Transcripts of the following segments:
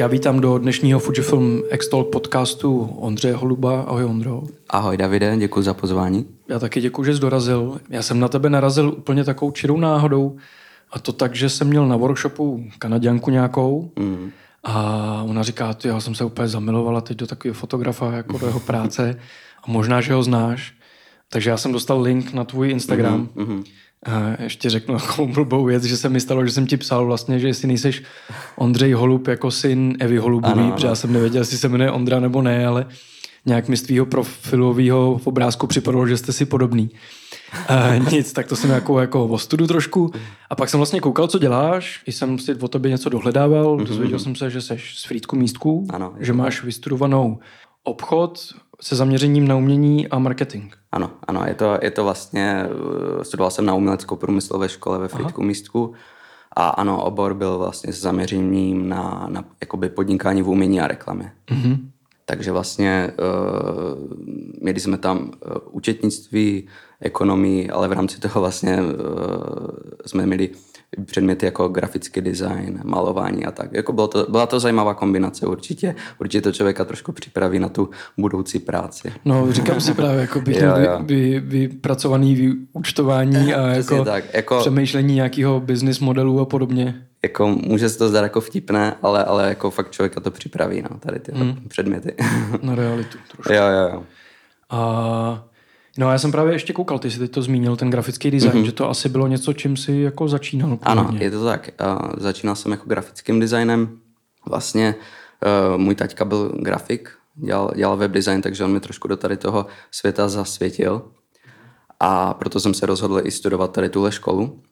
já vítám do dnešního Fujifilm X-Talk podcastu Ondřeje Holuba. Ahoj Ondro. Ahoj Davide, děkuji za pozvání. Já taky děkuji, že jsi dorazil. Já jsem na tebe narazil úplně takovou čirou náhodou. A to tak, že jsem měl na workshopu kanaděnku nějakou mm. a ona říká, ty, já jsem se úplně zamilovala teď do takového fotografa, jako do jeho práce a možná, že ho znáš. Takže já jsem dostal link na tvůj Instagram. Mm-hmm. A ještě řeknu takovou blbou věc, že se mi stalo, že jsem ti psal vlastně, že jestli nejseš Ondřej Holub jako syn Evy Holubový, protože já jsem nevěděl, jestli se jmenuje Ondra nebo ne, ale nějak mi z tvýho profilového obrázku připadalo, že jste si podobný. Uh, nic, tak to jsem jako, jako ostudu trošku. A pak jsem vlastně koukal, co děláš. I jsem si o tobě něco dohledával. Mm-hmm. Dozvěděl jsem se, že jsi z Frýdku místku, ano, že máš vystudovanou obchod se zaměřením na umění a marketing. Ano, ano, je to, je to vlastně, eh, studoval jsem na uměleckou průmyslové škole ve Frýdku místku a ano, obor byl vlastně s zaměřením na, na jakoby podnikání v umění a reklamě. Mm-hmm. Takže vlastně uh, měli jsme tam uh, účetnictví, ekonomii, ale v rámci toho vlastně uh, jsme měli předměty jako grafický design, malování a tak. Jako bylo to, byla to zajímavá kombinace určitě. Určitě to člověka trošku připraví na tu budoucí práci. No, říkám si právě, jako by, jo, jo. Vy, vypracovaný vyúčtování a jako, tak, jako přemýšlení nějakého business modelu a podobně. Jako může se to zdát jako vtipné, ale, ale jako fakt člověka to připraví, no, tady ty hmm. předměty. Na realitu trošku. Jo, jo, jo. A No já jsem právě ještě koukal, ty jsi teď to zmínil, ten grafický design, mm-hmm. že to asi bylo něco, čím si jako začínal. Původně. Ano, je to tak. Uh, začínal jsem jako grafickým designem. Vlastně uh, můj taťka byl grafik, dělal, dělal web design, takže on mi trošku do tady toho světa zasvětil. A proto jsem se rozhodl i studovat tady tuhle školu.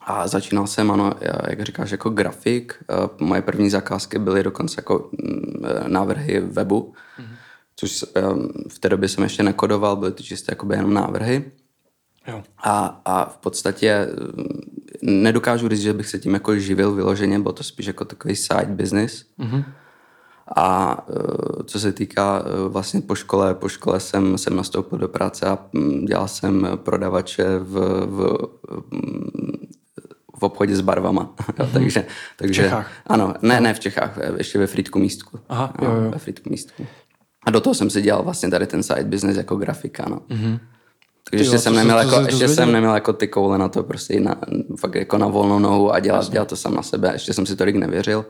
A začínal jsem, ano, jak říkáš, jako grafik. Uh, moje první zakázky byly dokonce jako mm, návrhy webu. Mm-hmm což v té době jsem ještě nekodoval, byly to čistě jakoby jenom návrhy. Jo. A, a v podstatě nedokážu říct, že bych se tím jako živil vyloženě, bylo to spíš jako takový side business. Mm-hmm. A e, co se týká vlastně po škole, po škole jsem, jsem nastoupil do práce a dělal jsem prodavače v, v, v obchodě s barvama. Mm-hmm. takže, takže, v Čechách? Ano, ne, ne v Čechách, ještě ve Frýdku místku. Aha, jo, jo. Ve Frýdku místku. A do toho jsem si dělal vlastně tady ten side business jako grafika, no. Mm-hmm. Takže ještě, jsem neměl, jako, ještě jsem neměl jako ty koule na to prostě na, fakt jako na volnou nohu a dělat, dělat to sám na sebe. Ještě jsem si tolik nevěřil.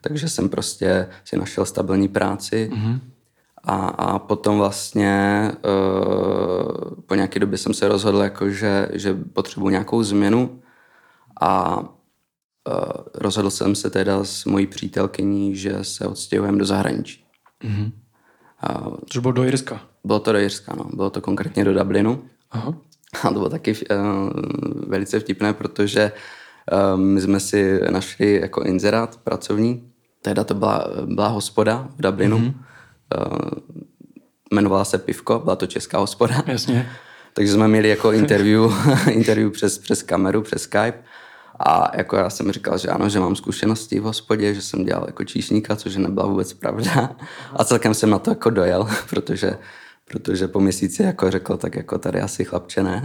Takže jsem prostě si našel stabilní práci. Mm-hmm. A, a potom vlastně uh, po nějaké době jsem se rozhodl, jako, že, že potřebuji nějakou změnu a uh, rozhodl jsem se teda s mojí přítelkyní, že se odstěhujeme do zahraničí. Mm-hmm. Což bylo do Jirska? Bylo to do Jirska, no. Bylo to konkrétně do Dublinu. Aha. A to bylo taky uh, velice vtipné, protože uh, my jsme si našli jako inzerát pracovní. Teda to byla, byla hospoda v Dublinu. Mm-hmm. Uh, jmenovala se Pivko, byla to česká hospoda. Jasně. Takže jsme měli jako interview, interview přes, přes kameru, přes Skype. A jako já jsem říkal, že ano, že mám zkušenosti v hospodě, že jsem dělal jako číšníka, což nebyla vůbec pravda. A celkem jsem na to jako dojel, protože protože po měsíci jako řekl, tak jako tady asi chlapče ne.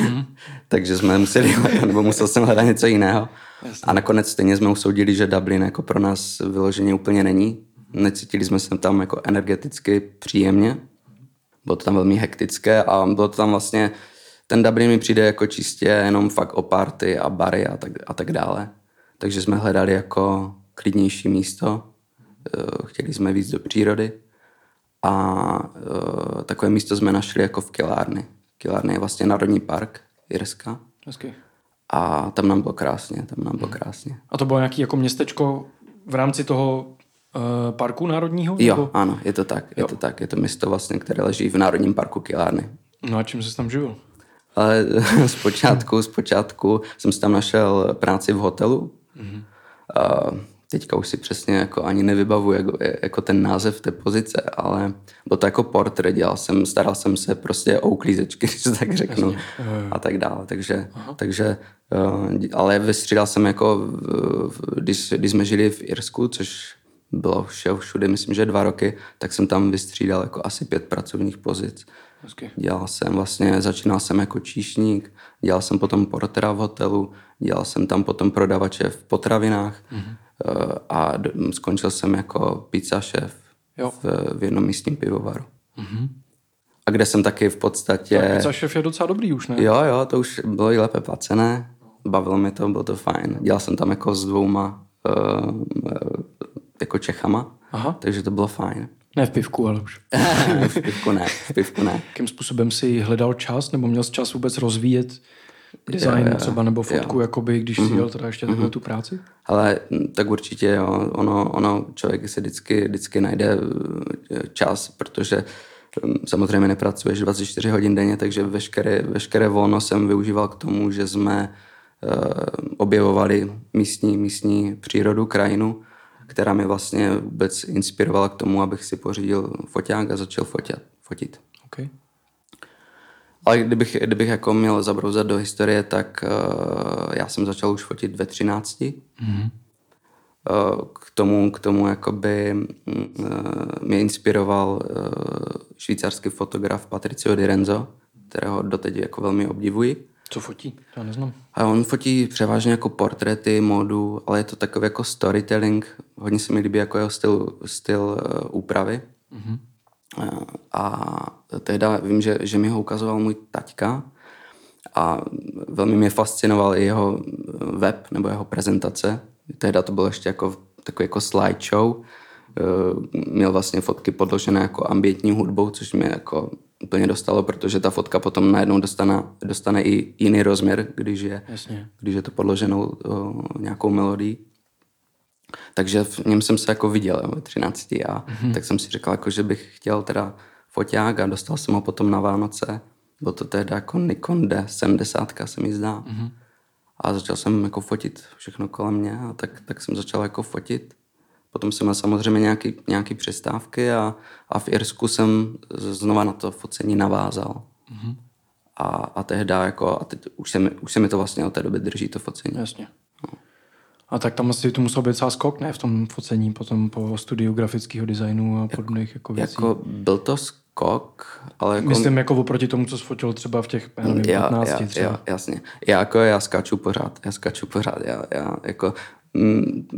Mm. Takže jsme museli, nebo musel jsem hledat něco jiného. Jasně. A nakonec stejně jsme usoudili, že Dublin jako pro nás vyloženě úplně není. Necítili jsme se tam jako energeticky příjemně. Bylo to tam velmi hektické a bylo to tam vlastně ten Dublin mi přijde jako čistě jenom fakt o party a bary a tak, a tak dále. Takže jsme hledali jako klidnější místo, eh, chtěli jsme víc do přírody a uh, takové místo jsme našli jako v Kilárny. Kilárny je vlastně národní park Jirska. Hezky. A tam nám bylo krásně, tam nám bylo krásně. A to bylo nějaký jako městečko v rámci toho uh, parku národního? Jo, nebo? ano, je to tak, jo. je to tak. Je to město vlastně, které leží v Národním parku Kilárny. No a čím se tam živil? Ale zpočátku, zpočátku jsem si tam našel práci v hotelu. Mm-hmm. A teďka už si přesně jako ani nevybavu jako, jako ten název té pozice, ale bylo to jako portr, dělal jsem, staral jsem se prostě o uklízečky, když to tak řeknu, a tak dále. Takže, takže eh, ale vystřídal jsem jako, když, když jsme žili v Irsku, což bylo všeho všude, myslím, že dva roky, tak jsem tam vystřídal jako asi pět pracovních pozic Hezky. Dělal jsem vlastně, začínal jsem jako číšník, dělal jsem potom portera v hotelu, dělal jsem tam potom prodavače v potravinách mm-hmm. a skončil jsem jako pizza šéf Jo. v, v jednom místním pivovaru. Mm-hmm. A kde jsem taky v podstatě... Tak pizza šef je docela dobrý už, ne? Jo, jo, to už bylo i lépe placené. Bavilo mi to, bylo to fajn. Dělal jsem tam jako s dvouma uh, jako Čechama, Aha. takže to bylo fajn. Ne v pivku, ale už. v pivku ne, v pivku ne. Jakým způsobem si hledal čas, nebo měl jsi čas vůbec rozvíjet design Jo, jo, třeba, nebo fotku, jo. jakoby, když Mhm. si dělal teda ještě takhle tu práci? Ale mm, tak určitě jo, ono, ono člověk si vždycky, vždycky najde eh, čas, protože mm, samozřejmě nepracuješ 24 hodin denně, takže veškeré, veškeré volno jsem využíval k tomu, že jsme uh, objevovali místní, místní přírodu, krajinu, která mě vlastně vůbec inspirovala k tomu, abych si pořídil foťák a začal fotit. fotit. Okay. Ale kdybych, kdybych jako měl zabrouzat do historie, tak uh, já jsem začal už fotit ve 13. Mm-hmm. Uh, k tomu, k tomu jakoby uh, mě inspiroval uh, švýcarský fotograf Patricio Di Renzo, kterého doteď jako velmi obdivuji. Co fotí? To já neznám. A on fotí převážně jako portréty, modu, ale je to takový jako storytelling. Hodně se mi líbí jako jeho styl, styl uh, úpravy. Mm-hmm. A tehda vím, že, že mi ho ukazoval můj taťka a velmi mě fascinoval i jeho web nebo jeho prezentace. Tehda to bylo ještě jako takový jako slideshow. Měl vlastně fotky podložené jako ambientní hudbou, což mě jako úplně dostalo, protože ta fotka potom najednou dostane, dostane i jiný rozměr, když je, Jasně. když je to podloženou o, nějakou melodií. Takže v něm jsem se jako viděl ve 13 a mm-hmm. tak jsem si říkal, jako, že bych chtěl teda foťák a dostal jsem ho potom na Vánoce. Byl to teda jako Nikon D70, se mi zdá. Mm-hmm. A začal jsem jako fotit všechno kolem mě a tak, tak jsem začal jako fotit. Potom jsem měl samozřejmě nějaký, nějaký přestávky a, a v Irsku jsem znova na to focení navázal. Mm-hmm. A, a tehda jako, a teď už se, mi, už se mi to vlastně od té doby drží to focení. Jasně. No. A tak tam asi to musel být celá skok, ne? V tom focení potom po studiu grafického designu a podobných jako věcí. Jako byl to skok, ale jako... Myslím jako oproti tomu, co sfotil třeba v těch nevím, já, 15 já, třeba. Já, jasně. Já jako já skáču pořád, já skáču pořád. Já, já jako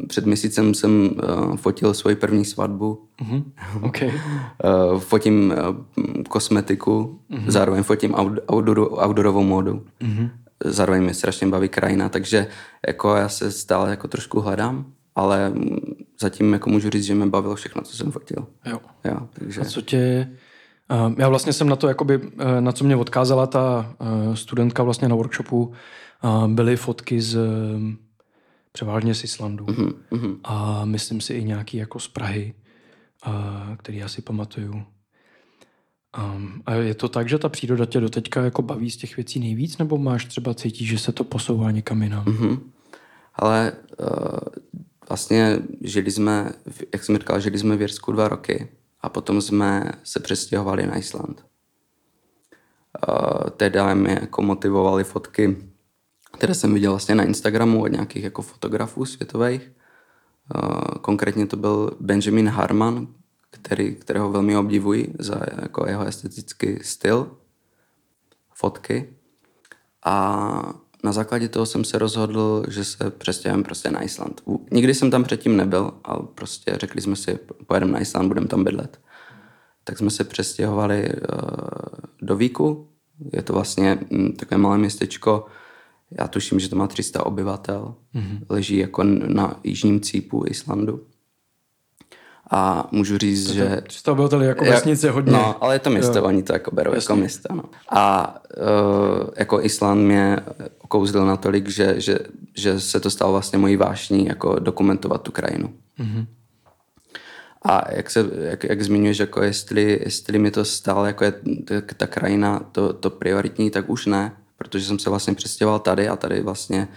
před měsícem jsem uh, fotil svoji první svatbu. Mm-hmm. Okay. uh, fotím uh, kosmetiku, mm-hmm. zároveň fotím outdoor, outdoorovou módu. Mm-hmm. Zároveň mě strašně baví krajina, takže jako já se stále jako trošku hledám, ale zatím jako můžu říct, že mě bavilo všechno, co jsem fotil. Jo. jo takže... A co tě... Já vlastně jsem na to, jakoby, na co mě odkázala ta studentka vlastně na workshopu, byly fotky z převážně z Islandu. Mm-hmm. A myslím si i nějaký jako z Prahy, uh, který já si pamatuju. Um, a je to tak, že ta příroda tě doteďka jako baví z těch věcí nejvíc, nebo máš třeba cítit, že se to posouvá někam jinam? Mm-hmm. Ale uh, vlastně žili jsme, jak jsem říkal, žili jsme v Jirsku dva roky a potom jsme se přestěhovali na Island. Uh, teda mě jako motivovaly fotky, které jsem viděl vlastně na Instagramu od nějakých jako fotografů světových. Uh, konkrétně to byl Benjamin Harman, který, kterého velmi obdivuji za jako jeho estetický styl fotky. A na základě toho jsem se rozhodl, že se přestěhujeme prostě na Island. Nikdy jsem tam předtím nebyl, ale prostě řekli jsme si, pojedeme na Island, budeme tam bydlet. Tak jsme se přestěhovali uh, do Víku. Je to vlastně m, takové malé městečko, já tuším, že to má 300 obyvatel. Mm-hmm. Leží jako na jižním cípu Islandu. A můžu říct, to že... 300 obyvatel jako vesnice hodně. No, ale je to město, jo. oni to jako berou Jasně. jako město. No. A uh, jako Island mě okouzlil natolik, že, že, že se to stalo vlastně mojí vášní jako dokumentovat tu krajinu. Mm-hmm. A jak, se, jak, jak zmiňuješ, jako jestli, jestli mi to stále jako je ta, ta krajina to, to prioritní, tak už ne, protože jsem se vlastně přestěhoval tady a tady vlastně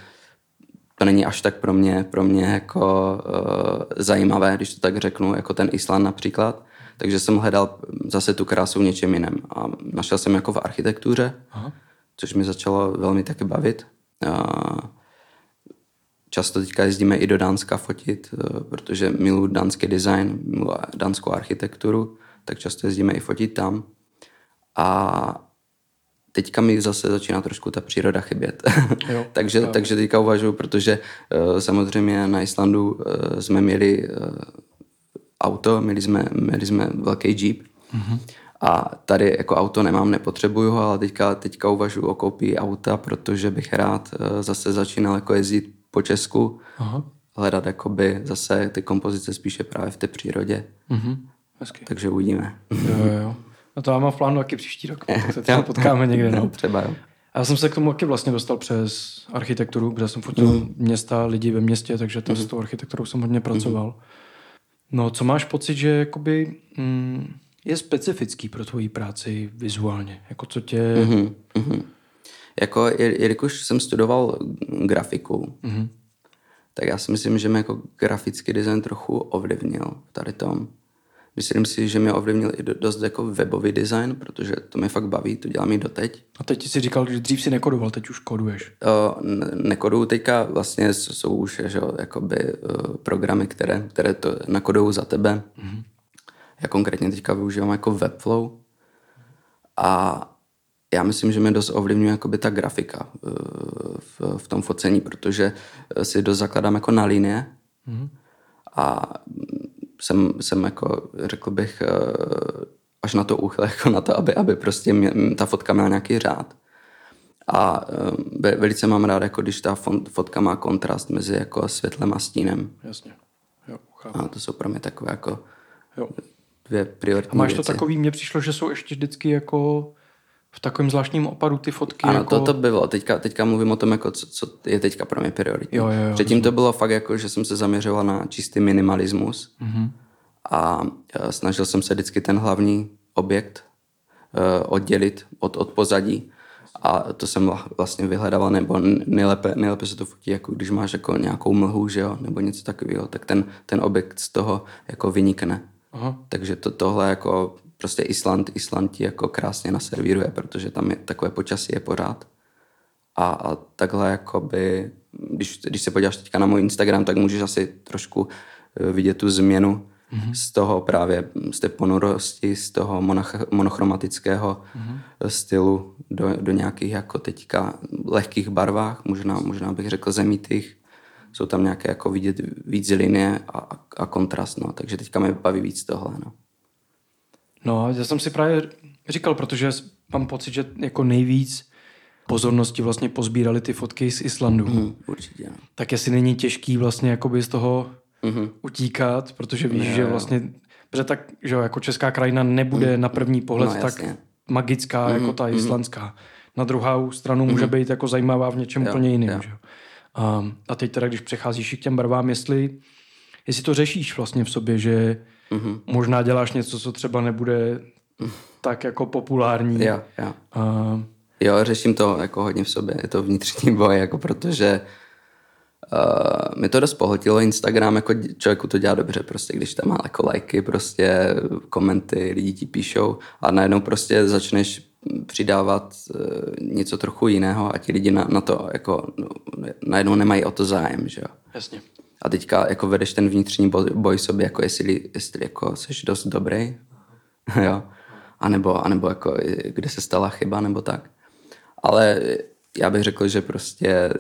to není až tak pro mě, pro mě jako uh, zajímavé, když to tak řeknu, jako ten Island například. Takže jsem hledal zase tu krásu v něčem jiném. A našel jsem jako v architektuře, Aha. což mi začalo velmi taky bavit. Uh, často teďka jezdíme i do Dánska fotit, uh, protože miluji dánský design, miluji dánskou architekturu, tak často jezdíme i fotit tam. A teďka mi zase začíná trošku ta příroda chybět. Jo, takže, jo. takže teďka uvažuji, protože uh, samozřejmě na Islandu uh, jsme měli uh, auto, měli jsme, měli jsme velký jeep. Mm-hmm. A tady jako auto nemám, nepotřebuju ho, ale teďka, teďka uvažuji o koupí auta, protože bych rád uh, zase začínal jako jezdit po Česku, Aha. hledat jakoby zase ty kompozice spíše právě v té přírodě. Mhm. Hezky. Takže uvidíme. Jo, jo, jo. No to já mám v plánu taky příští rok. Tak se třeba potkáme někde. No. No, třeba jo. A já jsem se k tomu taky vlastně dostal přes architekturu, kde jsem fotil mm. města, lidi ve městě, takže to mm. s tou architekturou jsem hodně pracoval. Mm. No, co máš pocit, že jakoby, mm, je specifický pro tvoji práci vizuálně? Jako co tě... Mhm, mhm. Jako, je- jelikož jsem studoval grafiku, Mhm. tak já si myslím, že mě jako grafický design trochu ovlivnil tady tom. Myslím si, že mě ovlivnil i do- dost jako webový design, protože to mě fakt baví, to dělám i doteď. A teď jsi říkal, že dřív si nekodoval, teď už koduješ. O, ne- nekoduju teďka, vlastně jsou už že, jakoby, uh, programy, které, které to nakodují za tebe. Mm-hmm. Já konkrétně teďka využívám jako Webflow a já myslím, že mě dost ovlivňuje jakoby ta grafika uh, v, v tom focení, protože eh, si dost zakladám jako na linie mm-hmm. a jsem, jsem jako, řekl bych, eh, až na to úchyl, jako na to, aby, aby prostě mě, ta fotka měla nějaký řád. A eh, ve- velice mám rád, jako když ta fotka má kontrast mezi jako světlem a stínem. Jasně. Jo, chápu. A to jsou pro mě takové jako Jo. dvě prioritní A máš to věci. takový, mně přišlo, že jsou ještě vždycky jako v takovém zvláštním opadu ty fotky. Ano, jako... to, to bylo. Teďka, teďka mluvím o tom, jako co, co je teďka pro mě prioritní. Jo, jo, jo, Předtím to bylo fakt jako, že jsem se zaměřoval na čistý minimalismus Mhm. a eh, snažil jsem se vždycky ten hlavní objekt eh, oddělit od, od pozadí. A to jsem vla- vlastně vyhledával, nebo nejlépe, nejlépe se to fotí, jako když máš jako nějakou mlhu, že jo, nebo něco takového, tak ten, ten objekt z toho jako vynikne. Aha. Takže to, tohle jako prostě Island, Island ti jako krásně naservíruje, protože tam je takové počasí je pořád. A, a takhle jakoby, když, když se podíváš teďka na můj Instagram, tak můžeš asi trošku eh, vidět tu změnu mm-hmm. z toho právě, z té ponorosti, z toho monach, monochromatického mm-hmm. stylu do, do nějakých jako teďka lehkých barvách, možná, možná bych řekl zemitých. Jsou tam nějaké jako vidět víc linie a, a, kontrast, no. takže teďka mě baví víc tohle. No. No, já jsem si právě říkal, protože mám pocit, že jako nejvíc pozornosti vlastně pozbírali ty fotky z Islandu. Mm. Určitě. No. Tak jestli není těžký vlastně jakoby z toho Mhm. utíkat, protože víš, Jo, že jo. vlastně, protože tak, že jo, jako česká krajina nebude na první pohled No, tak jasně. magická jako ta islandská. Na druhou stranu může být jako zajímavá v něčem úplně jiném. jo. Že? jo. A, a teď teda, když přecházíš i k těm barvám, jestli, jestli to řešíš vlastně v sobě, že Mhm. možná děláš něco, co třeba nebude tak jako populární. Jo, jo. A, Jo, řeším to jako hodně v sobě, je to vnitřní boj, jako protože uh, mi to dost pohltilo Instagram, jako člověku to dělá dobře, prostě když tam má jako lajky, prostě komenty, lidi ti píšou a najednou prostě začneš přidávat uh, něco trochu jiného a ti lidi na, na to jako no, najednou nemají o to zájem, že jo. jasně. A teďka jako vedeš ten vnitřní boj, boj sobě, jako jestli, jestli jako jsi dost dobrý, jo. A nebo, a nebo jako, kde se stala chyba, nebo tak. Ale já bych řekl, že prostě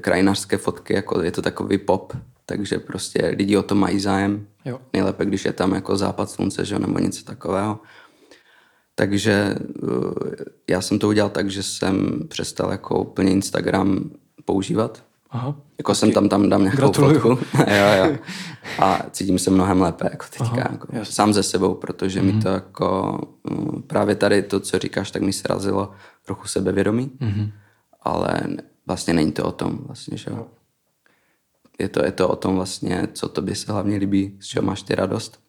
krajinářské fotky, jako je to takový pop, takže prostě lidi o to mají zájem. Jo. Nejlépe, když je tam jako západ slunce, že jo, nebo něco takového. Takže uh, já jsem to udělal tak, že jsem přestal jako úplně Instagram používat. Aha. Jako jsem tam, tam dám nějakou Gratuluju. fotku. jo, jo. A cítím se mnohem lépe jako teďka. Aha, jako, sám ze sebou, protože mm-hmm. mi to jako mm, právě tady to, co říkáš, tak mi srazilo trochu sebevědomí. Mm-hmm. Ale vlastně není to o tom vlastně, že jo. Je to, je to o tom vlastně, co tobě se hlavně líbí, z čeho máš ty radost.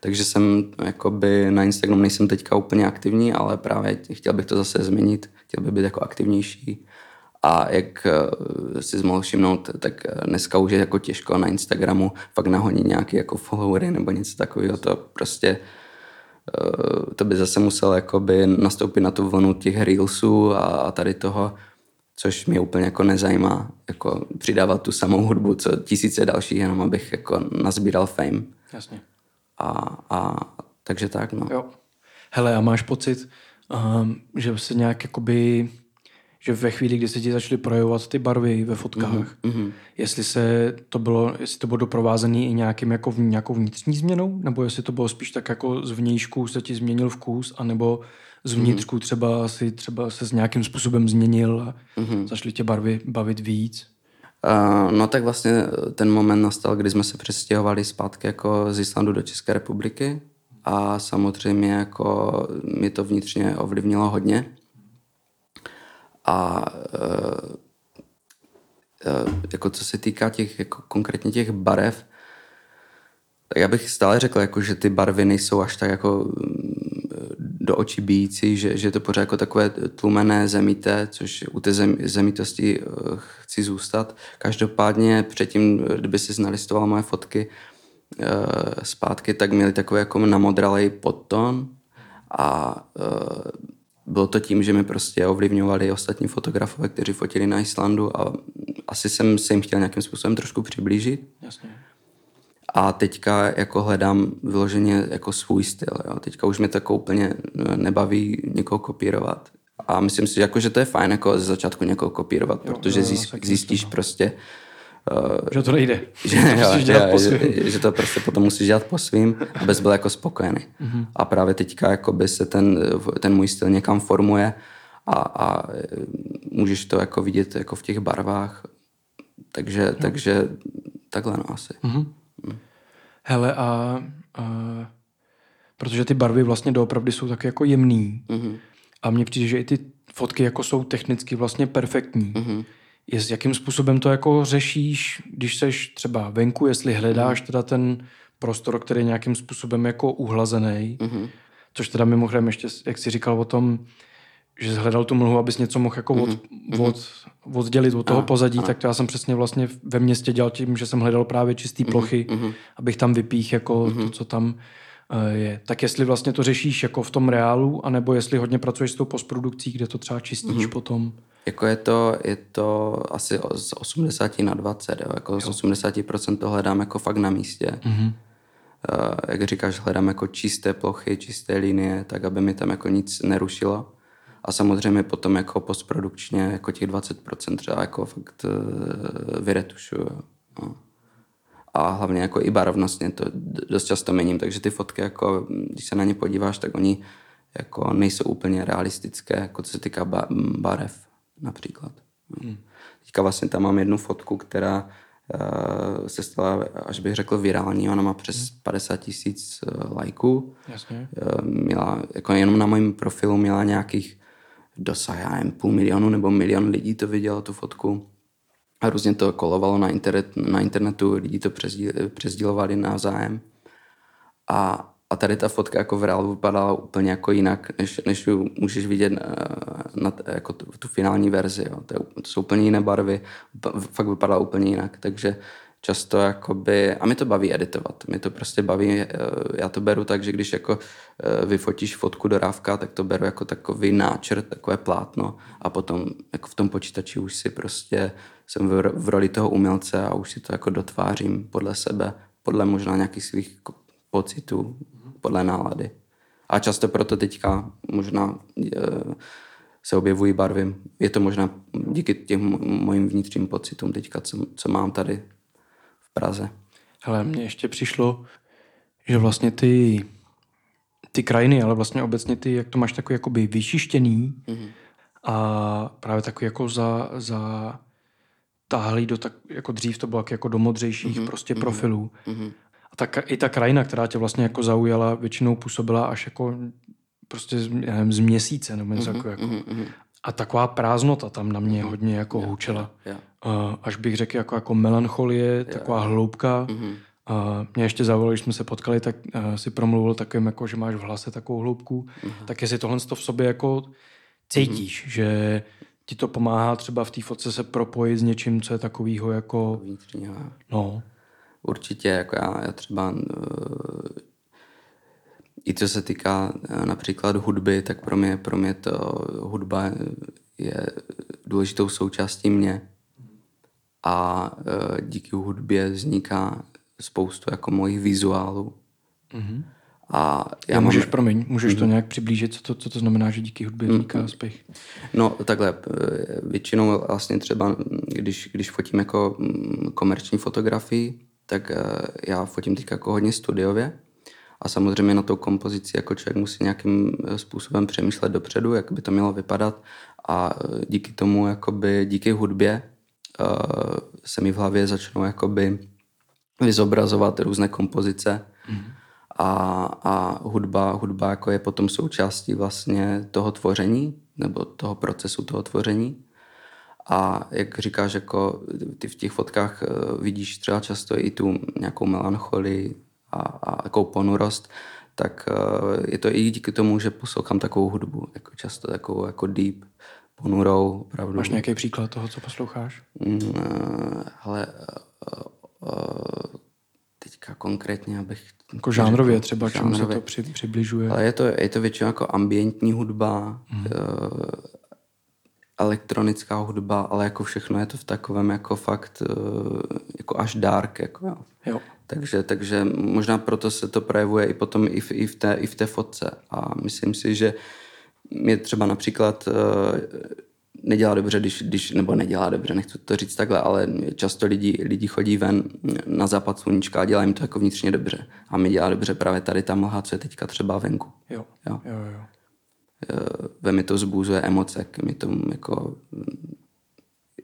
Takže jsem jakoby na Instagramu nejsem teďka úplně aktivní, ale právě chtěl bych to zase změnit, chtěl bych být jako aktivnější. A jak eh, si mohl všimnout, tak eh, dneska už je jako těžko na Instagramu fakt nahodit nějaký jako followery nebo něco takového. To prostě eh, to by zase musel jakoby nastoupit na tu vlnu těch reelsů a, a tady toho, což mě úplně jako nezajímá, jako přidávat tu samou hudbu, co tisíce dalších, jenom abych jako nazbíral fame. Jasně. A, a takže tak, no. Jo. Hele, a máš pocit, um, že se nějak jakoby, že ve chvíli, kdy se ti začaly projevovat ty barvy ve fotkách, mm-hmm. jestli se to bylo, jestli to bylo doprovázené i nějakým jako nějakou vnitřní změnou, nebo jestli to bylo spíš tak jako z vnějšku se ti změnil vkus, anebo z vnitřku třeba si třeba se s nějakým způsobem změnil a mm-hmm. začaly tě barvy bavit víc? Uh, no tak vlastně ten moment nastal, kdy jsme se přestěhovali zpátky jako z Islandu do České republiky a samozřejmě jako mi to vnitřně ovlivnilo hodně. A uh, uh, jako co se týká těch, jako konkrétně těch barev, tak já bych stále řekl, jako, že ty barvy nejsou až tak jako do očí bíjící, že, že je to pořád jako takové tlumené zemité, což u té zem, zemitosti eh, chci zůstat. Každopádně předtím, kdyby si znalistoval moje fotky uh, zpátky, tak měli takový jako namodralej podton a uh, bylo to tím, že mi prostě ovlivňovali ostatní fotografové, kteří fotili na Islandu a asi jsem se jim chtěl nějakým způsobem trošku přiblížit. Jasně. A teďka jako hledám vyloženě jako svůj styl. Jo. Teďka už mě to jako úplně nebaví někoho kopírovat. A myslím si, jako, že to je fajn jako ze začátku někoho kopírovat, jo, protože jo, zjist, zjistíš prostě, Uh, že to nejde. Že, to jo, jo, že, že to prostě potom musíš dělat po svým, abys byl jako spokojený. Mm-hmm. A právě teďka jakoby se ten, ten můj styl někam formuje a, a můžeš to jako vidět jako v těch barvách. Takže, takže takhle no asi. Mm-hmm. Hele a, a protože ty barvy vlastně doopravdy jsou tak jako jemný mm-hmm. a mně přijde, že i ty fotky jako jsou technicky vlastně perfektní. Mm-hmm. Je, jakým způsobem to jako řešíš, když seš třeba venku, jestli hledáš mm-hmm. teda ten prostor, který je nějakým způsobem jako uhlazený, mm-hmm. což teda mimochodem ještě, jak jsi říkal o tom, že hledal tu mlhu, abys něco mohl jako od, mm-hmm. od, oddělit od toho a, pozadí, a. tak to já jsem přesně vlastně ve městě dělal tím, že jsem hledal právě čistý mm-hmm. plochy, mm-hmm. abych tam vypích jako mm-hmm. to, co tam je. Tak jestli vlastně to řešíš jako v tom reálu, anebo jestli hodně pracuješ s tou postprodukcí, kde to třeba čistíš mm-hmm. potom? Jako je to, je to asi z 80 na 20, jo. Jako jo. z 80% to hledám jako fakt na místě. Mm-hmm. Uh, jak říkáš, hledám jako čisté plochy, čisté linie, tak aby mi tam jako nic nerušilo a samozřejmě potom jako postprodukčně jako těch 20% třeba jako fakt eh, vyretušuju. No. A hlavně jako i barvnostně to dost často měním, takže ty fotky jako, když se na ně podíváš, tak oni jako nejsou úplně realistické, jako co se týká ba- barev například. No. Hmm. Teďka vlastně tam mám jednu fotku, která uh, se stala, až bych řekl, virální. Ona má přes 50 tisíc uh, lajků. Jasně. Uh, měla, jako jenom na mém profilu měla nějakých dosah, já nevím, půl milionu nebo milion lidí to vidělo, tu fotku. A různě to kolovalo na, internet, na internetu, lidi to přezdílovali navzájem. A, a tady ta fotka jako v reálu vypadala úplně jako jinak, než, než ju můžeš vidět na, na jako tu, tu finální verzi. Jo. To, je, to jsou úplně jiné barvy, fakt vypadala úplně jinak. Takže často jakoby, a mi to baví editovat, mi to prostě baví, eh, já to beru tak, že když jako eh, vyfotíš fotku do rávka, tak to beru jako takový náčrt, takové plátno a potom jako v tom počítači už si prostě jsem v, v roli toho umělce a už si to jako dotvářím podle sebe, podle možná nějakých svých pocitů, podle nálady. A často proto teďka možná eh, se objevují barvy. Je to možná díky těm mojim vnitřním pocitům teďka, co, co mám tady Praze. Hele, mně ještě přišlo, že vlastně ty, ty krajiny, ale vlastně obecně ty, jak to máš takový jakoby vyčištěný mm-hmm. a právě takový jako za, za táhlý do tak, jako dřív to bylo jako do modřejších mm-hmm. prostě mm-hmm. profilů. Mm-hmm. A tak i ta krajina, která tě vlastně jako zaujala, většinou působila až jako prostě nevím, z měsíce nebo něco mm-hmm. jako. Mm-hmm. A taková prázdnota tam na mě mm-hmm. hodně jako yeah, houčela. Yeah, yeah. Uh, až bych řekl jako, jako melancholie, yeah. taková hloubka. Mm-hmm. Uh, mě ještě zavolal, když jsme se potkali, tak uh, si promluvil takovým, jako, že máš v hlase takovou hloubku. Mm-hmm. Tak jestli tohle v sobě jako cítíš, mm-hmm. že ti to pomáhá třeba v té fotce se propojit s něčím, co je takového jako... Vnitřního. No. Určitě, jako já, já třeba uh, i co se týká eh, například hudby, tak pro mě, pro mě to hudba je důležitou součástí mě. A eh, díky hudbě vzniká spoustu jako mojich vizuálů. Mm-hmm. A já můžeš, mám... promiň, můžeš to nějak přiblížit, co to, co to znamená, že díky hudbě vzniká mm. spěch? No takhle, většinou vlastně třeba, když, když fotím jako mm, komerční fotografii, tak eh, já fotím teď jako hodně studiově a samozřejmě na tou kompozici jako člověk musí nějakým eh, způsobem přemýšlet dopředu, jak by to mělo vypadat a eh, díky tomu, jakoby, díky hudbě se mi v hlavě začnou jakoby vyzobrazovat různé kompozice mm. a, a hudba, hudba jako je potom součástí vlastně toho tvoření nebo toho procesu toho tvoření. A jak říkáš, jako ty v těch fotkách eh, vidíš třeba často i tu nějakou melancholii a, a jakou ponurost, tak eh, je to i díky tomu, že poslouchám takovou hudbu, jako často takovou jako deep, ponurou. Opravdu. Máš nějaký příklad toho, co posloucháš? Mm, ale teďka konkrétně, abych... Jako žánrově třeba, čemu se to při, přibližuje? Ale je to, je to většinou jako ambientní hudba, mm elektronická hudba, ale jako všechno je to v takovém jako fakt eh, jako až dark. Jako, jo. Jo. Takže, takže možná proto se to projevuje i potom i v, i v, té, i v té fotce. A myslím si, že mě třeba například uh, nedělá dobře, když, když, nebo nedělá dobře, nechci to říct takhle, ale často lidi, lidi chodí ven na západ sluníčka a dělají jim to jako vnitřně dobře. A mi dělá dobře právě tady ta mlha, co je teďka třeba venku. Jo, jo, jo. jo ve mi to zbuzuje emoce, k mi to jako...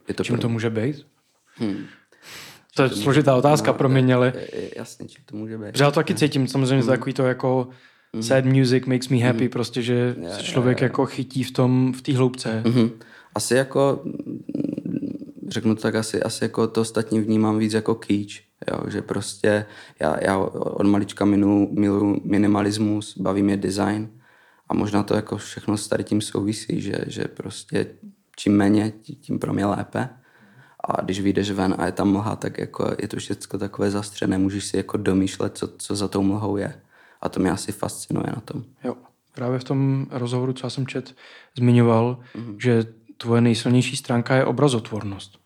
Je to čím pro... to může být? Hmm. To je složitá otázka, no, promiň, ale... Jasně, čím to může být. Že já to taky cítím, samozřejmě hmm. takový to jako hmm. sad music makes me happy, hmm. prostě, že se člověk jako chytí v tom, v té hloubce. Hmm. Asi jako, řeknu to tak, asi, asi jako to ostatní vnímám víc jako kýč, jo, že prostě já, já od malička milu, miluji minimalismus, baví mě design, a možná to jako všechno s tady tím souvisí, že, že prostě čím méně, tím pro mě lépe. A když vyjdeš ven a je tam mlha, tak jako je to všechno takové zastřené, můžeš si jako domýšlet, co, co za tou mlhou je. A to mě asi fascinuje na tom. Jo, právě v tom rozhovoru, co já jsem čet, zmiňoval, mm-hmm. že tvoje nejsilnější stránka je obrazotvornost.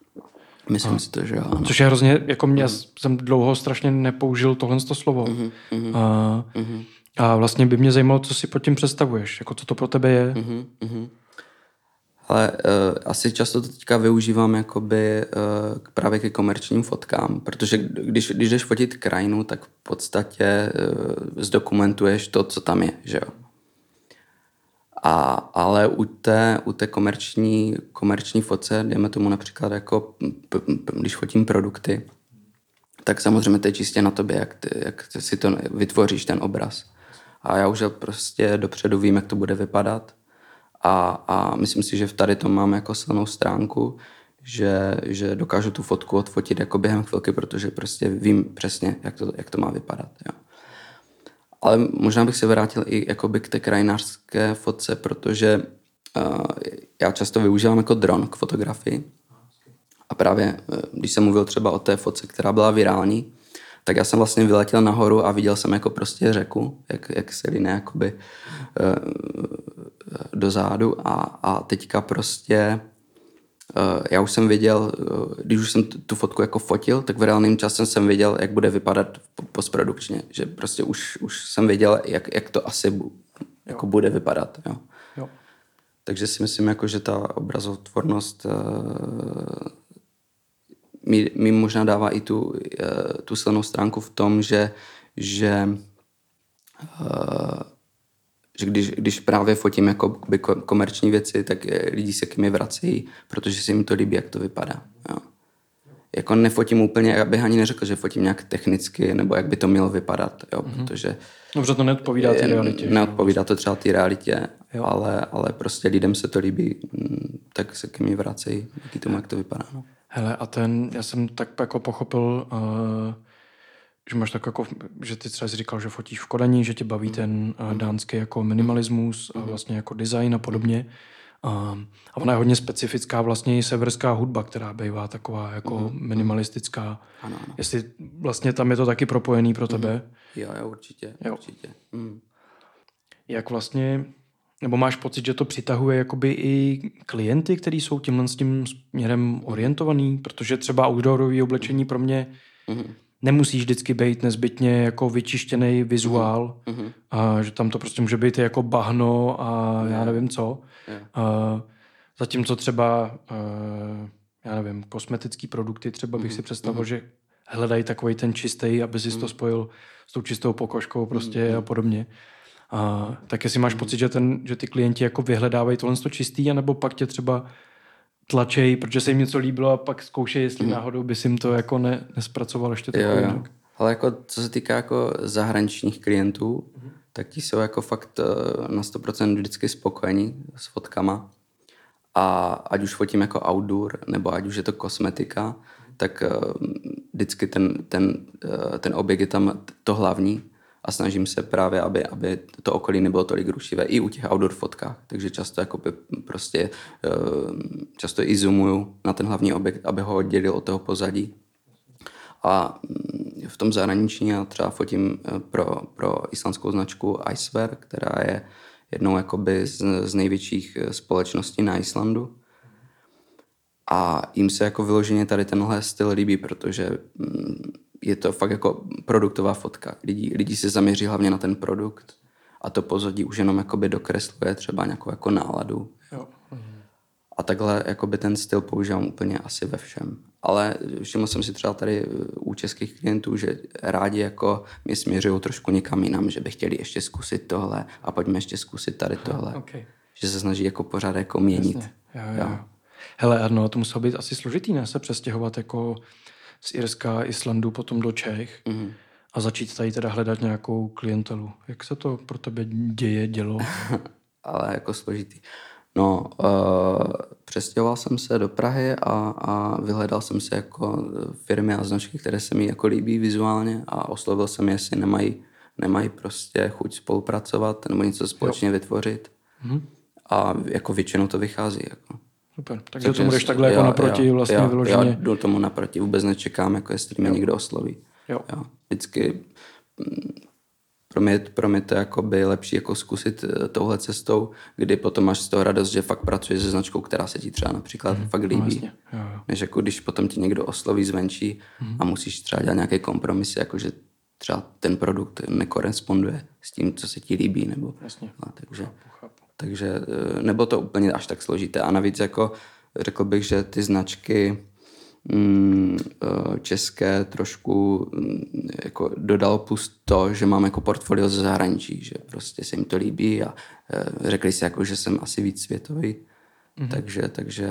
Myslím a, si to, že jo. Což je hrozně, jako mě, mm. jsem dlouho strašně nepoužil tohle slovo. Mm-hmm, a, mm-hmm. A vlastně by mě zajímalo, co si pod tím představuješ, jako co to pro tebe je. Mm-hmm, mm-hmm. Ale uh, asi často to teďka využívám jakoby uh, právě ke komerčním fotkám, protože když, když jdeš fotit krajinu, tak v podstatě uh, zdokumentuješ to, co tam je, že jo. A, ale u té, u té komerční, komerční fotce, dejme tomu například jako, p, p, když fotím produkty, tak samozřejmě to je čistě na tobě, jak, ty, jak ty si to vytvoříš, ten obraz a já už prostě dopředu vím, jak to bude vypadat a, a myslím si, že tady to mám jako silnou stránku, že, že dokážu tu fotku odfotit jako během chvilky, protože prostě vím přesně, jak to, jak to má vypadat. Jo. Ale možná bych se vrátil i jakoby k té krajinářské fotce, protože uh, já často využívám jako dron k fotografii. A právě, uh, když jsem mluvil třeba o té fotce, která byla virální, tak já jsem vlastně vyletěl nahoru a viděl jsem jako prostě řeku, jak, jak se line jakoby uh, dozadu a, a teďka prostě uh, já už jsem věděl, uh, když už jsem tu fotku jako fotil, tak v reálném čase jsem věděl, jak bude vypadat postprodukčně, že prostě už, už jsem věděl, jak, jak to asi bu, jako bude vypadat. Jo. Jo. Takže si myslím, jako, že ta obrazotvornost uh, mi, mi možná dává i tu, eh, tu silnou stránku v tom, že, že, že když, když právě fotím jako komerční věci, tak eh, lidi se k mi vrací, protože si jim to líbí, jak to vypadá. Jo. Jako nefotím úplně, já bych ani neřekl, že fotím nějak technicky, nebo jak by to mělo vypadat, jo, mm-hmm. protože... Dobře, to neodpovídá té realitě. Neodpovídá to třeba té realitě, ale, ale prostě lidem se to líbí, mm, tak se k mi vracejí, díky tomu, jak to vypadá. No. Hele, a ten, já jsem tak jako pochopil, uh, že máš tak jako, že ty třeba jsi říkal, že fotíš v Kodani, že tě baví mm. ten uh, dánský jako minimalismus a mm. vlastně jako design a podobně. Uh, a ona je hodně specifická vlastně i severská hudba, která bývá taková jako mm. minimalistická. Ano, ano. Jestli vlastně tam je to taky propojený pro tebe? Mm. Jo, jo, určitě, jo. určitě. Mm. Jak vlastně nebo máš pocit, že to přitahuje jakoby i klienty, kteří jsou tímhle s tím směrem orientovaný? Protože třeba outdoorové oblečení pro mě mm-hmm. Nemusíš vždycky být nezbytně jako vyčištěný vizuál, Mhm. a že tam to prostě může být jako bahno a já nevím co. Jo. A zatímco třeba, eh, já nevím, kosmetický produkty třeba Mhm. bych si představil, že hledají takový ten čistý, aby si to spojil s tou čistou pokožkou prostě Mhm. a podobně. A tak jestli máš pocit, že, ten, že ty klienti jako vyhledávají tohle to čistý, anebo pak tě třeba tlačej, protože se jim něco líbilo a pak zkoušej, jestli náhodou by si jim to jako ne, nespracoval ještě Mhm. Jo, jo. jinak. Ale jako co se týká jako zahraničních klientů, tak ti jsou jako fakt eh, na 100% vždycky spokojení s fotkama. A ať už fotím jako outdoor, nebo ať už je to kosmetika, tak eh, vždycky ten, ten, eh, ten objekt je tam to hlavní a snažím se právě, aby, aby to okolí nebylo tolik rušivé i u těch outdoor fotkách. Takže často jako prostě eh, často i zoomuju na ten hlavní objekt, aby ho oddělil od toho pozadí. A mm, v tom zahraničí já třeba fotím eh, pro, pro islandskou značku Icewear, která je jednou jakoby z, z největších eh, společností na Islandu. A jim se jako vyloženě tady tenhle styl líbí, protože mm, je to fakt jako produktová fotka. Lidi, lidi se zaměří hlavně na ten produkt a to pozadí už jenom jakoby dokresluje třeba nějakou jako náladu. Jo. A takhle jakoby ten styl používám úplně asi ve všem. Ale všiml jsem si třeba tady u českých klientů, že rádi jako mě směřují trošku někam jinam, že by chtěli ještě zkusit tohle a pojďme ještě zkusit tady tohle. Okay. Že se snaží jako pořád jako měnit. Jasně. Jo, jo. jo. Hele, Arno, to muselo být asi složitý, ne? Se přestěhovat jako z Irska, Islandu, potom do Čech Mhm. a začít tady teda hledat nějakou klientelu. Jak se to pro tebe děje, dělo? Ale jako složitý. No, uh, přestěhoval jsem se do Prahy a, a vyhledal jsem si jako firmy a značky, které se mi jako líbí vizuálně a oslovil jsem je, jestli nemají, nemají prostě chuť spolupracovat nebo něco společně jo. vytvořit. Mhm. A jako většinou to vychází. Jako. Super. Takže tomu jdeš takhle jako naproti jo, vlastně jo, vyloženě. Jo, jdu tomu naproti, vůbec nečekám, jako jestli mě někdo osloví. Jo. jo. Vždycky mm, pro mě, pro mě to jako by lepší jako zkusit eh, touhle cestou, kdy potom máš z toho radost, že fakt pracuješ se značkou, která se ti třeba například mm, fakt líbí. No, jasně. Jo, jo. Než jako když potom ti někdo osloví zvenčí mm. a musíš třeba dělat nějaké kompromisy, jako že třeba ten produkt nekoresponduje s tím, co se ti líbí. Nebo, Jasně. a, takže, chápu. Takže eh, nebylo to úplně až tak složité. A navíc jako řekl bych, že ty značky mm, eh, české trošku mm, jako dodalo plus to, že mám jako portfolio ze zahraničí, že prostě se jim to líbí a eh, řekli si jako, že jsem asi víc světový. Mm-hmm. Takže, takže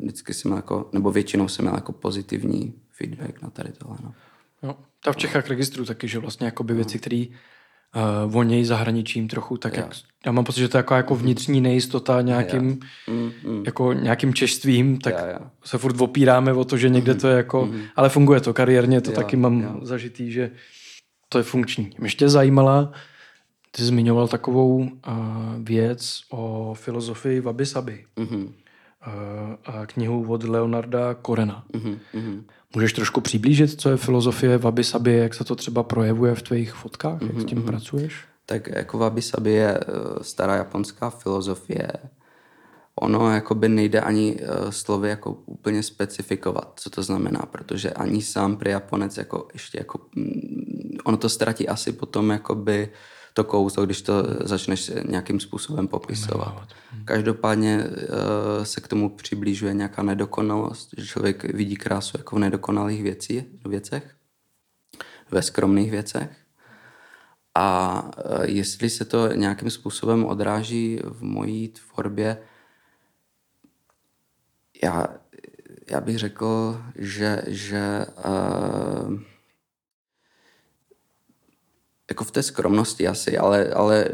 vždycky jsem jako, nebo většinou jsem měl jako pozitivní feedback na tady tohle. No. Jo. Ta v Čechách registruju taky, že vlastně jakoby věci, které uh, vonějí zahraničím trochu, tak jak, já mám pocit, že to je jako, jako vnitřní nejistota nějakým, Mm, mm. jako nějakým češstvím, tak Jo, jo. se furt opíráme o to, že někde to je jako, ale funguje to kariérně, to Jo, taky mám jo. zažitý, že to je funkční. Mě ještě zajímala, ty jsi zmiňoval takovou uh, věc o filozofii Mhm, uh, a knihu od Leonarda Korena. mhm, mhm. Můžeš trošku přiblížit, co je filozofie Wabi Sabi, jak se to třeba projevuje v tvých fotkách, jak s tím pracuješ? Tak jako wabi sabi je eh, stará japonská filozofie. Ono jakoby nejde ani eh, slovy jako úplně specifikovat, co to znamená, protože ani sám pri Japonec jako ještě jako, mm, ono to ztratí asi potom jakoby to kouzlo, když to začneš nějakým způsobem popisovat. Každopádně eh, se k tomu přiblížuje nějaká nedokonalost, že člověk vidí krásu jako v nedokonalých věcí, věcech, ve skromných věcech. A eh, jestli se to nějakým způsobem odráží v mojí tvorbě, já, já bych řekl, že, že uh, jako v té skromnosti asi, ale, ale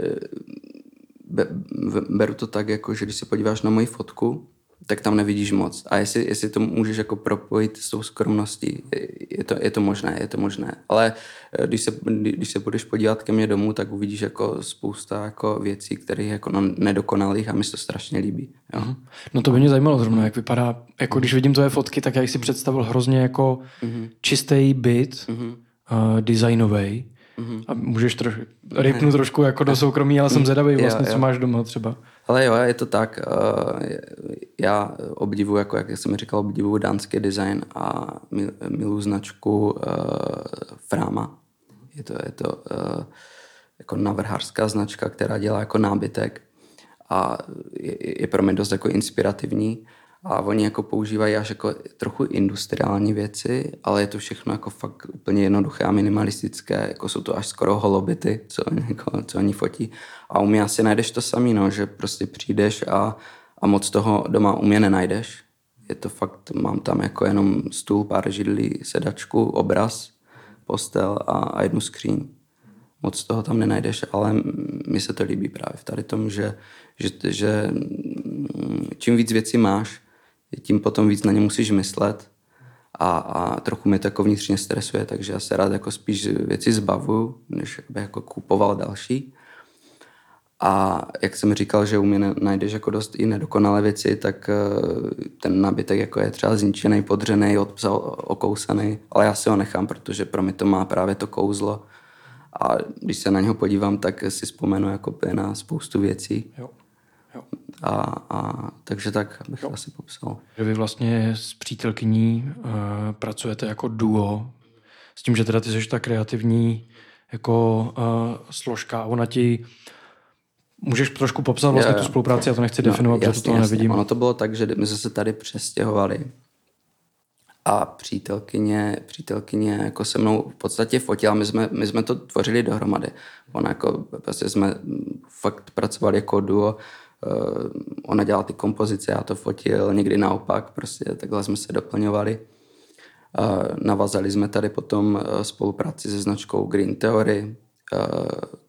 be, be, beru to tak, jako, že když se podíváš na moji fotku, tak tam nevidíš moc. A jestli, jestli to můžeš jako propojit s tou skromností, je to, je to možné, je to možné. Ale eh, když se, když se budeš podívat ke mně domů, tak uvidíš jako spousta jako věcí, které jako no, nedokonalých a mi se to strašně líbí. Jo. No to by mě zajímalo zrovna, jak vypadá, jako když vidím tvoje fotky, tak já si představil hrozně jako čistý byt, uh, designový, Mm-hmm. A můžeš trošku, rypnu trošku jako do soukromí, ale jsem mm. zvědavý vlastně, jo, jo. co máš doma třeba. Ale jo, je to tak. Eh, já obdivuji, jako jak jsem říkal, obdivuji dánský design a miluji značku uh, Frama. Je to, je to uh, jako navrhářská značka, která dělá jako nábytek a je, je pro mě dost jako inspirativní a oni jako používají až jako trochu industriální věci, ale je to všechno jako fakt úplně jednoduché a minimalistické, jako jsou to až skoro holobity, co, jako, co oni fotí. A u mě asi najdeš to samý, no, že prostě přijdeš a, a moc toho doma u mě nenajdeš. Je to fakt, mám tam jako jenom stůl, pár židlí, sedačku, obraz, postel a, a jednu skříň. Moc toho tam nenajdeš, ale mi se to líbí právě v tady tom, že, že, že čím víc věcí máš, tím potom víc na ně musíš myslet a, a trochu mě to jako vnitřně stresuje, takže já se rád jako spíš věci zbavuju, než bych jako kupoval další. A jak jsem říkal, že u mě najdeš jako dost i nedokonalé věci, tak eh, ten nabytek jako je třeba zničený, podřený, okousaný, ale já si ho nechám, protože pro mě to má právě to kouzlo. A když se na něho podívám, tak si vzpomenu jako na spoustu věcí. Jo. Jo. A, a, takže tak bych jo. asi popsal. Že vy vlastně s přítelkyní uh, pracujete jako duo, s tím, že teda ty jsi ta kreativní jako uh, složka a ona ti Můžeš trošku popsat vlastně tu spolupráci, já to nechci no, definovat, no, protože to nevidím. Ono to bylo tak, že my jsme se tady přestěhovali a přítelkyně, přítelkyně jako se mnou v podstatě fotila, my jsme, my jsme to tvořili dohromady. Ona jako, prostě jsme fakt pracovali jako duo, Uh, ona dělala ty kompozice, já to fotil, někdy naopak, prostě takhle jsme se doplňovali. Uh, navazali jsme tady potom uh, spolupráci se značkou Green Theory.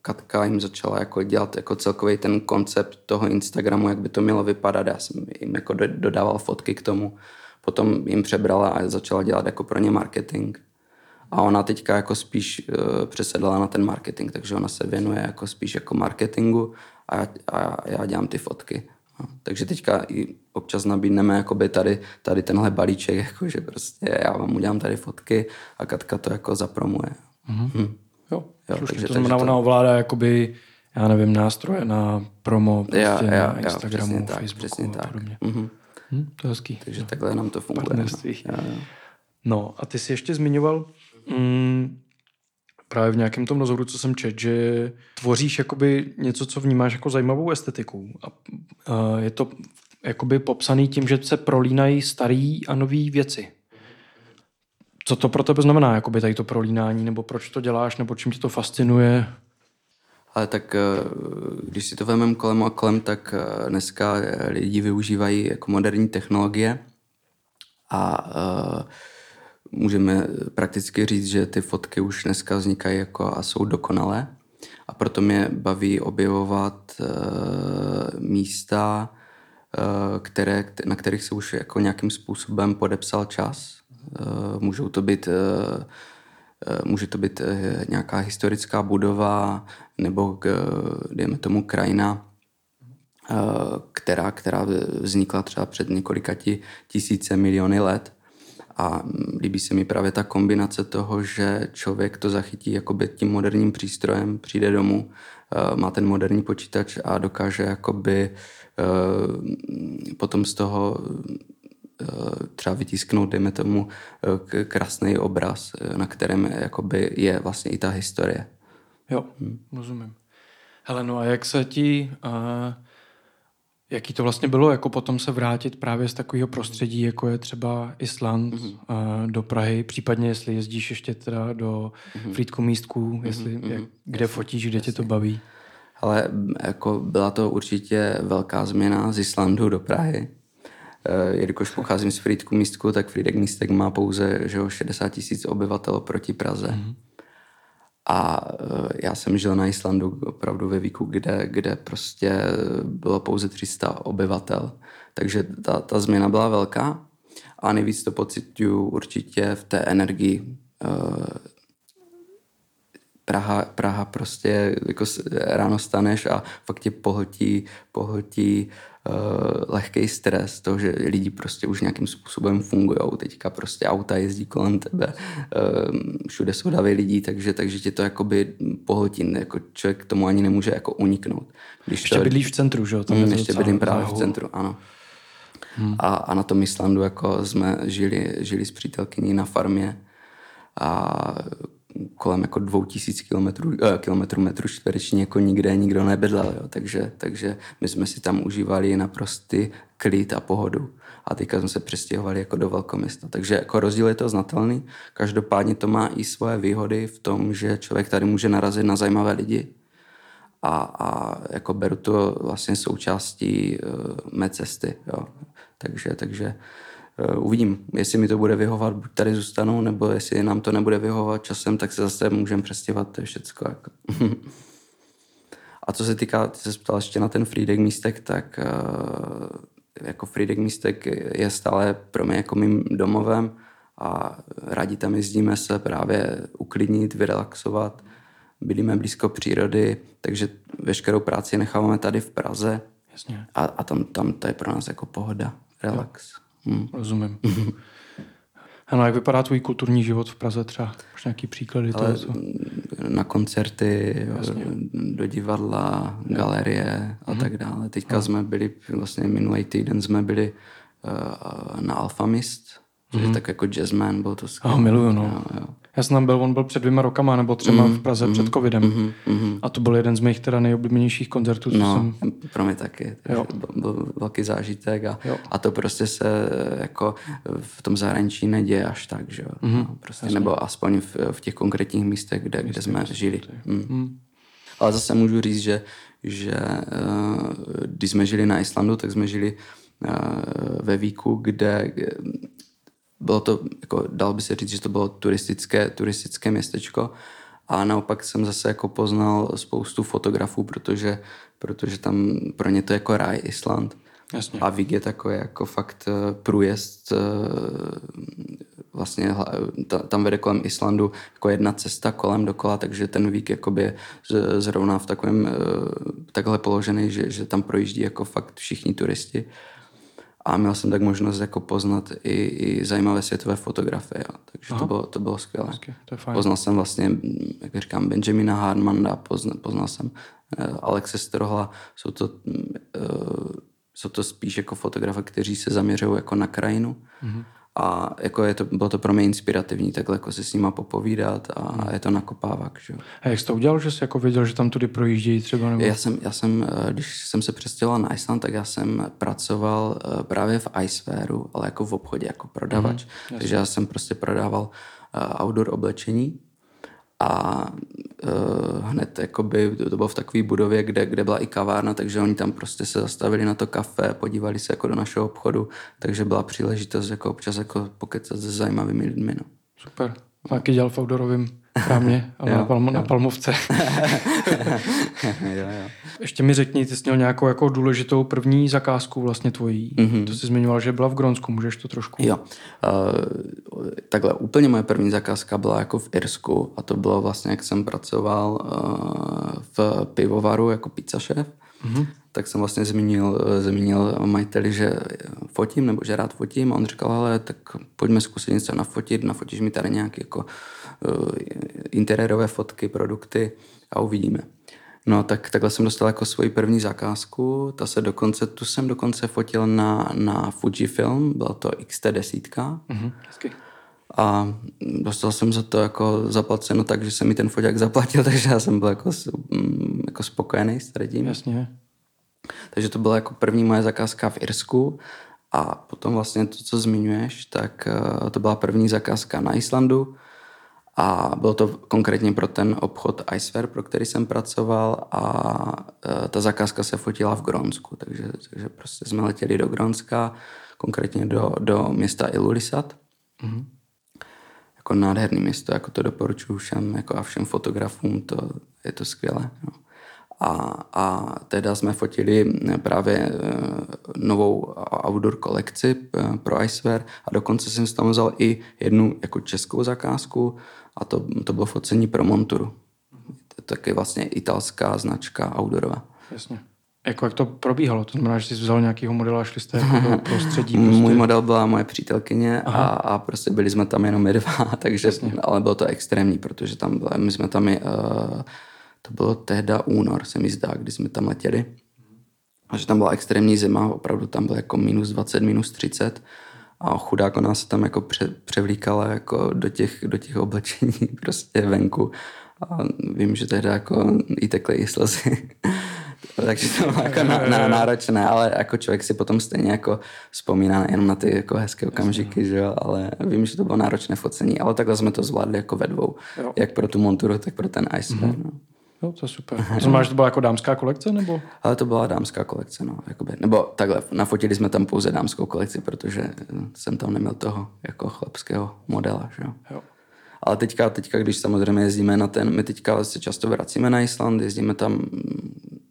Katka jim začala jako dělat jako celkový ten koncept toho Instagramu, jak by to mělo vypadat. Já jsem jim jako dodával fotky k tomu. Potom jim přebrala a začala dělat jako pro ně marketing. A ona teďka jako spíš uh, přesedla na ten marketing, takže ona se věnuje jako spíš jako marketingu a já, a já dělám ty fotky. No, takže teďka i občas nabídneme jakoby tady, tady tenhle balíček, jako že prostě já vám udělám tady fotky a Katka to jako zapromuje. Mm-hmm. Hm. Jo, jo takže, to znamená, to... ona ovládá jakoby, já nevím, nástroje na promo prostě já, já, na Instagramu, já, Facebooku přesně tak. a podobně. Mm-hmm. Hm, to je hezký. Takže jo. takhle nám to funguje. No. Já, já. no a ty jsi ještě zmiňoval, mm, právě v nějakém tom rozhovoru, co jsem čet, že tvoříš jakoby něco, co vnímáš jako zajímavou estetiku. A, a je to jakoby popsaný tím, že se prolínají staré a nové věci. Co to pro tebe znamená, jakoby tady to prolínání, nebo proč to děláš, nebo čím tě to fascinuje? Ale tak eh, když si to vezmeme kolem a kolem, tak eh, dneska lidi využívají jako moderní technologie a uh, můžeme prakticky říct, že ty fotky už dneska vznikají jako a jsou dokonalé. A proto mě baví objevovat uh, místa, uh, které, na kterých se už jako nějakým způsobem podepsal čas. Uh, můžou to být uh, Může to být nějaká historická budova nebo, dejme tomu, krajina, která, která vznikla třeba před několika tisíce miliony let a líbí se mi právě ta kombinace toho, že člověk to zachytí jakoby tím moderním přístrojem, přijde domů, eh, má ten moderní počítač a dokáže jakoby eh, potom z toho eh, třeba vytisknout, dejme tomu, krásný obraz, na kterém jakoby je vlastně i ta historie. Jo, hmm. rozumím. Hele, no a jak se ti uh, Jaký to vlastně bylo, jako potom se vrátit právě z takového prostředí, jako je třeba Island mm-hmm. do Prahy, případně jestli jezdíš ještě teda do mm-hmm. Frýdku místku, jestli, mm-hmm. jak, kde jasně, fotíš, kde jasně. tě to baví? Ale jako byla to určitě velká změna z Islandu do Prahy. E, jelikož pocházím z Frýdku místku, tak Frýdek místek má pouze že 60 tisíc obyvatel proti Praze. Mm-hmm. A eh, já jsem žil na Islandu opravdu ve výku, kde, kde prostě bylo pouze 300 obyvatel. Takže ta, ta změna byla velká a nejvíc to pocituju určitě v té energii. Eh, Praha, Praha prostě jako ráno staneš a fakt tě pohltí, pohltí lehký stres, to, že lidi prostě už nějakým způsobem fungují. Teďka prostě auta jezdí kolem tebe, uh, všude jsou davy lidí, takže, takže tě to jakoby pohltí. Jako člověk tomu ani nemůže jako uniknout. Když ještě to, bydlíš v centru, že jo? Tam mm, ještě bydlím právě v centru, ano. Hmm. A, a na tom Islandu jako jsme žili, žili s přítelkyní na farmě a kolem jako dvou tisíc kilometrů, eh, kilometrů metru čtvereční jako nikde nikdo nebydlel, jo. Takže, takže my jsme si tam užívali naprostý klid a pohodu. A teďka jsme se přestěhovali jako do velkoměsta. Takže jako rozdíl je to znatelný. Každopádně to má i svoje výhody v tom, že člověk tady může narazit na zajímavé lidi. A, a jako beru to vlastně součástí uh, mé cesty. Jo. Takže, takže uvidím, jestli mi to bude vyhovat, buď tady zůstanu, nebo jestli nám to nebude vyhovat časem, tak se zase můžeme přestěhovat, to je všecko. Jako. A co se týká, ty se ptal ještě na ten Freedeck místek, tak uh, jako Freedeck místek je stále pro mě jako mým domovem a rádi tam jezdíme se právě uklidnit, vyrelaxovat. Bydlíme blízko přírody, takže veškerou práci necháváme tady v Praze. Jasně. A, a tam, tam to je pro nás jako pohoda relax. Hmm. Rozumím. Ano, jak vypadá tvůj kulturní život v Praze třeba? Máš nějaký příklady Ale toho? Na koncerty, Jasně. do divadla, galerie a mm-hmm. tak dále. Teďka no. jsme byli, vlastně minulý týden jsme byli uh, na Alphamist, což mm-hmm. je mhm. tak jako jazzman, byl to skvělé. Oh, miluju, no. Jo, jo. Já jsem tam byl, on byl před dvěma rokama nebo třema mm, v Praze mm, před covidem. Mm, mm, a to byl jeden z mých teda nejoblíbenějších koncertů. Co no, jsem... pro mě taky. Jo. Byl, velký zážitek a, a to prostě se jako v tom zahraničí neděje až tak, že jo. Mm, no, prostě, nebo aspoň v, v těch konkrétních místech, kde, kde jsme žili. Mm. Mm. Ale zase můžu říct, že, že uh, když jsme žili na Islandu, tak jsme žili uh, ve Víku, kde bylo to, jako dal by se říct, že to bylo turistické, turistické městečko a naopak jsem zase jako poznal spoustu fotografů, protože, protože tam pro ně to je jako ráj Island. Jasně. A Vig je takový jako fakt eh, průjezd eh, vlastně tam vede kolem Islandu jako jedna cesta kolem dokola, takže ten Vík jakoby zrovna v takovém eh, takhle položený, že, že tam projíždí jako fakt všichni turisti a měl jsem tak možnost jako poznat i, i zajímavé světové fotografie. Jo. Takže to bylo, to bylo skvělé. Hezky, to je fajn. Poznal jsem vlastně, jak říkám, Benjamina Harmanda, poznal, poznal jsem uh, Alexe Strohla. Jsou to, uh, jsou to spíš jako fotografy, kteří se zaměřují jako na krajinu. Mm-hmm a jako je to, bylo to pro mě inspirativní takhle jako se s nima popovídat a hmm. je to nakopávak. Že? A jak jsi to udělal, že jsi jako věděl, že tam tudy projíždějí třeba? Nebo? Já, jsem, já jsem, eh, když jsem se přestěhoval na Iceland, tak já jsem pracoval eh, právě v Icewareu, ale jako v obchodě, jako prodavač. Hmm, Takže já jsem prostě prodával eh, outdoor oblečení a uh, hned jakoby, to, to bylo v takové budově, kde, kde byla i kavárna, takže oni tam prostě se zastavili na to kafe, podívali se jako do našeho obchodu, takže byla příležitost jako občas jako pokecat se zajímavými lidmi. No. Super. Taky dělal v outdoorovým krámě, ale jo, na, Palmo, jo. na Palmovce. jo, jo. Ještě mi řekni, ty jsi měl nějakou jako důležitou první zakázku vlastně tvojí. Mm-hmm. To jsi zmiňoval, že byla v Gronsku, můžeš to trošku? Jo. Uh, takhle, úplně moje první zakázka byla jako v Irsku a to bylo vlastně, jak jsem pracoval uh, v pivovaru jako pizza šéf. Mm-hmm. Tak jsem vlastně zmínil, zmínil majiteli, že fotím, nebo že rád fotím a on říkal, ale tak pojďme zkusit něco nafotit, nafotíš mi tady nějaké jako uh, interiérové fotky, produkty a uvidíme. No tak takhle jsem dostal jako svoji první zakázku, ta se dokonce, tu jsem dokonce fotil na, na Fujifilm, byla to XT10. Mm-hmm, a dostal jsem za to jako zaplaceno tak, že se mi ten foťák zaplatil, takže já jsem byl jako, mm, jako spokojený s tím. Jasně. Takže to byla jako první moje zakázka v Irsku a potom vlastně to, co zmiňuješ, tak eh, to byla první zakázka na Islandu a bylo to konkrétně pro ten obchod Icewear, pro který jsem pracoval a e, ta zakázka se fotila v Grónsku, takže, takže prostě jsme letěli do Grónska, konkrétně do, do města Ilulissat. Mm-hmm. Jako nádherný město, jako to doporučuji všem jako a všem fotografům, to, je to skvělé. No. A, a teda jsme fotili právě e, novou outdoor kolekci e, pro Icewear a dokonce jsem tam vzal i jednu jako českou zakázku a to, to bylo focení pro Monturu. taky vlastně italská značka outdoorová. Jasně. Jako jak to probíhalo? To znamená, že jsi vzal nějakýho modela a šli jste jako do prostředí? Prostě... Můj model byla moje přítelkyně a, a prostě byli jsme tam jenom my dva, takže, Jasně. ale bylo to extrémní, protože tam byla, my jsme tam, uh, to bylo tehda únor, se mi zdá, kdy jsme tam letěli. A že tam byla extrémní zima, opravdu tam bylo jako minus 20, minus 30 a chudák ona se tam jako pře, převlíkala jako do těch, do těch oblečení prostě venku. A vím, že tehdy jako i tekly i slzy. Takže to bylo jako na, na, náročné, ale jako člověk si potom stejně jako vzpomíná jenom na ty jako hezké okamžiky, že jo, ale vím, že to bylo náročné focení, ale takhle jsme to zvládli jako ve dvou, jo. jak pro tu monturu, tak pro ten ice mm-hmm. no. Jo, to je super. To znamená, že to byla jako dámská kolekce, nebo? Ale to byla dámská kolekce, no. Jakoby. Nebo takhle, nafotili jsme tam pouze dámskou kolekci, protože jsem tam neměl toho jako chlapského modela, že jo. jo. Ale teďka, teďka, když samozřejmě jezdíme na ten, my teďka se často vracíme na Island, jezdíme tam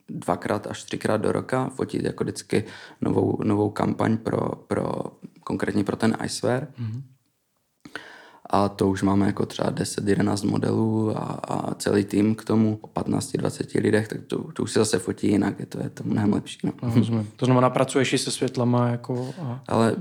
dvakrát až třikrát do roka, fotit jako vždycky novou, novou kampaň pro, pro konkrétně pro ten Icewear. Mm-hmm. A to už máme jako třeba 10-11 modelů a, a celý tým k tomu o 15-20 lidech, tak to, to už se zase fotí jinak, je to, je to mnohem lepší. No. No, to znamená, pracuješ i se světlama? Jako, a... Ale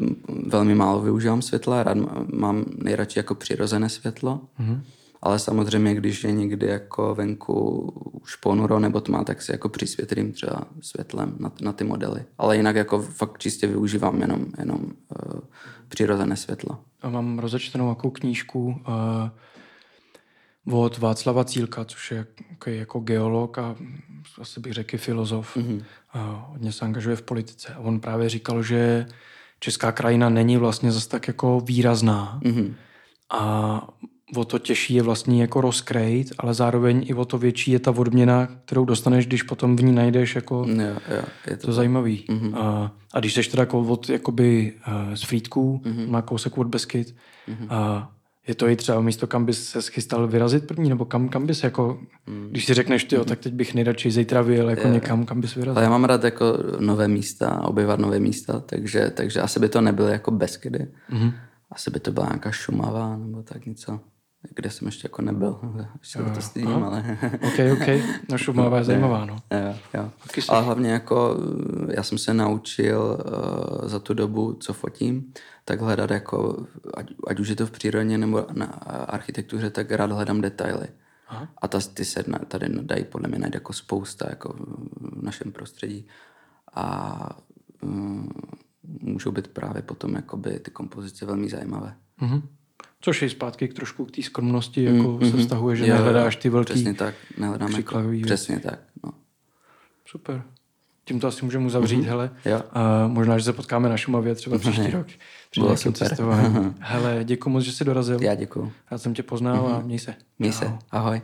velmi málo využívám světla, rád mám nejradši jako přirozené světlo. Mm-hmm. Ale samozřejmě, když je někdy jako venku už ponuro nebo tma, tak si jako přisvětlím třeba světlem na, na ty modely. Ale jinak jako fakt čistě využívám jenom, jenom uh, přirozené světlo. A mám rozečtenou jakou knížku uh, od Václava Cílka, což je jako, jako geolog a asi bych řekl filozof. Mm-hmm. A hodně se angažuje v politice. A on právě říkal, že česká krajina není vlastně zase tak jako výrazná. Mm-hmm. A o to těžší je vlastně jako rozkrejt, ale zároveň i o to větší je ta odměna, kterou dostaneš, když potom v ní najdeš jako jo, jo, je to, to zajímavý. Mm-hmm. A, a když jsi teda jako od jakoby uh, z Frýdků, mm-hmm. má kousek od Beskyt, mm-hmm. a je to i třeba místo, kam bys se schystal vyrazit první, nebo kam, kam bys jako, mm. když si řekneš, ty, mm. tak teď bych nejradši zítra vyjel jako je. někam, kam bys vyrazil. Ale já mám rád jako nové místa, objevovat nové místa, takže, takže asi by to nebylo jako Beskydy. Mm. Asi by to byla nějaká Šumava nebo tak něco kde jsem ještě jako nebyl. Ještě to stydím, Aha. ale... ok, ok. No Šumava je zajímavá, no. Jo, jo. Ale hlavně jako já jsem se naučil uh, za tu dobu, co fotím, tak hledat jako, ať, ať už je to v přírodě nebo na architektuře, tak rád hledám detaily. Aha. A ta, ty se tady dají podle mě najít jako spousta jako v našem prostředí. A um, můžou být právě potom jakoby ty kompozice velmi zajímavé. Mm-hmm. Což je zpátky k trošku k té skromnosti, jako mm-hmm. se vztahuje, že jo, nehledáš ty velký Přesně tak, nehledám jako, přesně tak, no. Super. Tím to asi můžeme uzavřít, mm-hmm. hele. Jo. A možná, že se potkáme na Šumavě třeba příští rok. Při Bylo super. cestování. hele, děkuji moc, že jsi dorazil. Já děkuji. Já jsem tě poznal mm-hmm. a měj se. Měj se, ahoj.